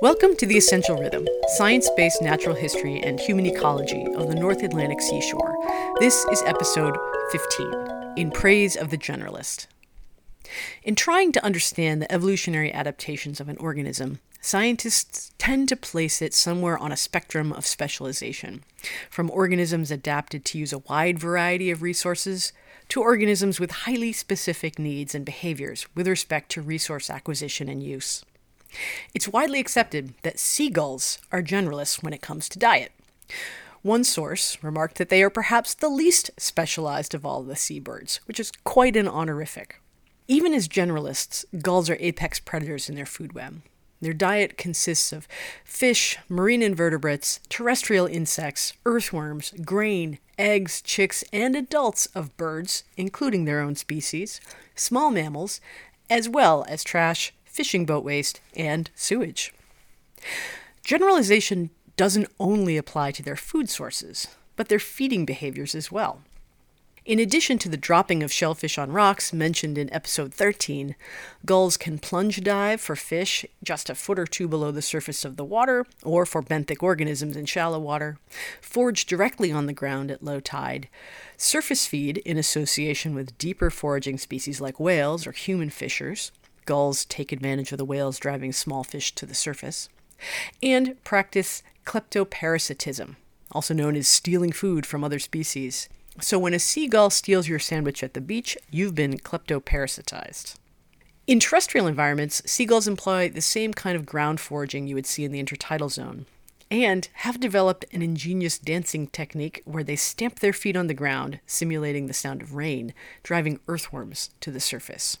Welcome to The Essential Rhythm, science based natural history and human ecology of the North Atlantic seashore. This is episode 15 In Praise of the Generalist. In trying to understand the evolutionary adaptations of an organism, scientists tend to place it somewhere on a spectrum of specialization, from organisms adapted to use a wide variety of resources to organisms with highly specific needs and behaviors with respect to resource acquisition and use. It's widely accepted that seagulls are generalists when it comes to diet. One source remarked that they are perhaps the least specialized of all the seabirds, which is quite an honorific. Even as generalists, gulls are apex predators in their food web. Their diet consists of fish, marine invertebrates, terrestrial insects, earthworms, grain, eggs, chicks, and adults of birds, including their own species, small mammals, as well as trash, fishing boat waste, and sewage. Generalization doesn't only apply to their food sources, but their feeding behaviors as well. In addition to the dropping of shellfish on rocks mentioned in episode 13, gulls can plunge dive for fish just a foot or two below the surface of the water, or for benthic organisms in shallow water, forage directly on the ground at low tide, surface feed in association with deeper foraging species like whales or human fishers. Gulls take advantage of the whales driving small fish to the surface, and practice kleptoparasitism, also known as stealing food from other species. So when a seagull steals your sandwich at the beach, you've been kleptoparasitized. In terrestrial environments, seagulls employ the same kind of ground foraging you would see in the intertidal zone, and have developed an ingenious dancing technique where they stamp their feet on the ground, simulating the sound of rain, driving earthworms to the surface.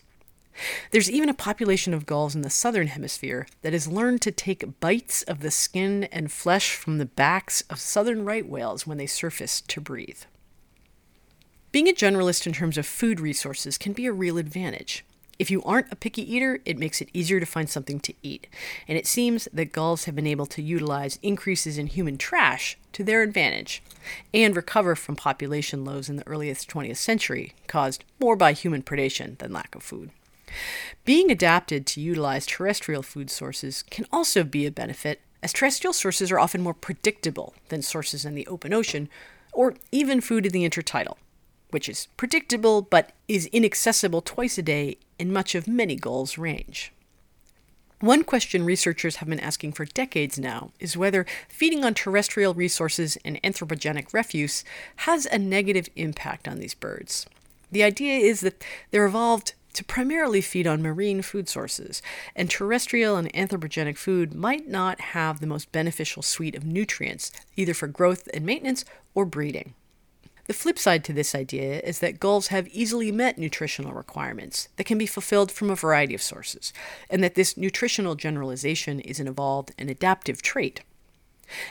There's even a population of gulls in the southern hemisphere that has learned to take bites of the skin and flesh from the backs of southern right whales when they surface to breathe. Being a generalist in terms of food resources can be a real advantage. If you aren't a picky eater, it makes it easier to find something to eat. And it seems that gulls have been able to utilize increases in human trash to their advantage and recover from population lows in the earliest 20th century, caused more by human predation than lack of food. Being adapted to utilize terrestrial food sources can also be a benefit, as terrestrial sources are often more predictable than sources in the open ocean or even food in the intertidal which is predictable but is inaccessible twice a day in much of many gulls' range. One question researchers have been asking for decades now is whether feeding on terrestrial resources and anthropogenic refuse has a negative impact on these birds. The idea is that they're evolved to primarily feed on marine food sources, and terrestrial and anthropogenic food might not have the most beneficial suite of nutrients, either for growth and maintenance or breeding. The flip side to this idea is that gulls have easily met nutritional requirements that can be fulfilled from a variety of sources, and that this nutritional generalization is an evolved and adaptive trait.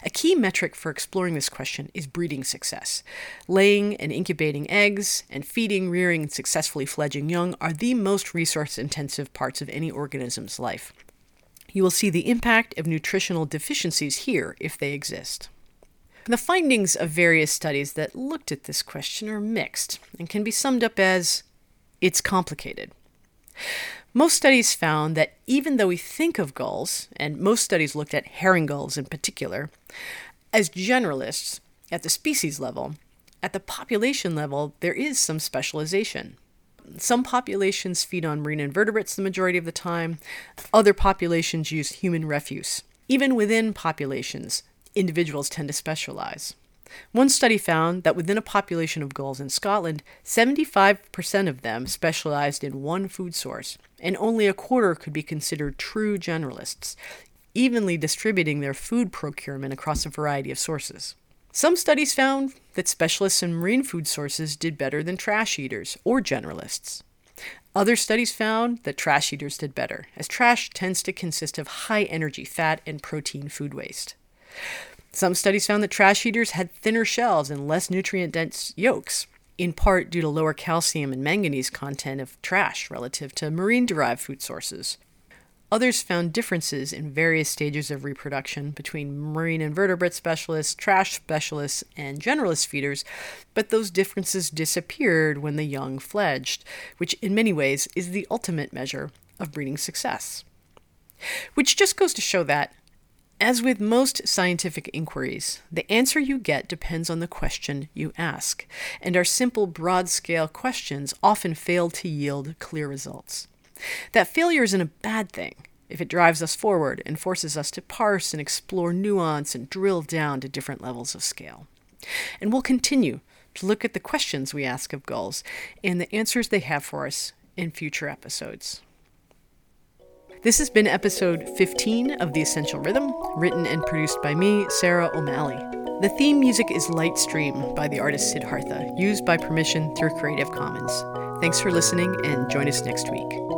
A key metric for exploring this question is breeding success. Laying and incubating eggs and feeding, rearing, and successfully fledging young are the most resource intensive parts of any organism's life. You will see the impact of nutritional deficiencies here if they exist. The findings of various studies that looked at this question are mixed and can be summed up as it's complicated. Most studies found that even though we think of gulls, and most studies looked at herring gulls in particular, as generalists at the species level, at the population level, there is some specialization. Some populations feed on marine invertebrates the majority of the time, other populations use human refuse. Even within populations, individuals tend to specialize. One study found that within a population of gulls in Scotland, 75% of them specialized in one food source, and only a quarter could be considered true generalists, evenly distributing their food procurement across a variety of sources. Some studies found that specialists in marine food sources did better than trash eaters or generalists. Other studies found that trash eaters did better, as trash tends to consist of high energy fat and protein food waste. Some studies found that trash eaters had thinner shells and less nutrient dense yolks, in part due to lower calcium and manganese content of trash relative to marine derived food sources. Others found differences in various stages of reproduction between marine invertebrate specialists, trash specialists, and generalist feeders, but those differences disappeared when the young fledged, which in many ways is the ultimate measure of breeding success. Which just goes to show that As with most scientific inquiries, the answer you get depends on the question you ask, and our simple broad scale questions often fail to yield clear results. That failure isn't a bad thing if it drives us forward and forces us to parse and explore nuance and drill down to different levels of scale. And we'll continue to look at the questions we ask of gulls and the answers they have for us in future episodes. This has been episode 15 of The Essential Rhythm, written and produced by me, Sarah O'Malley. The theme music is Lightstream by the artist Siddhartha, used by permission through Creative Commons. Thanks for listening and join us next week.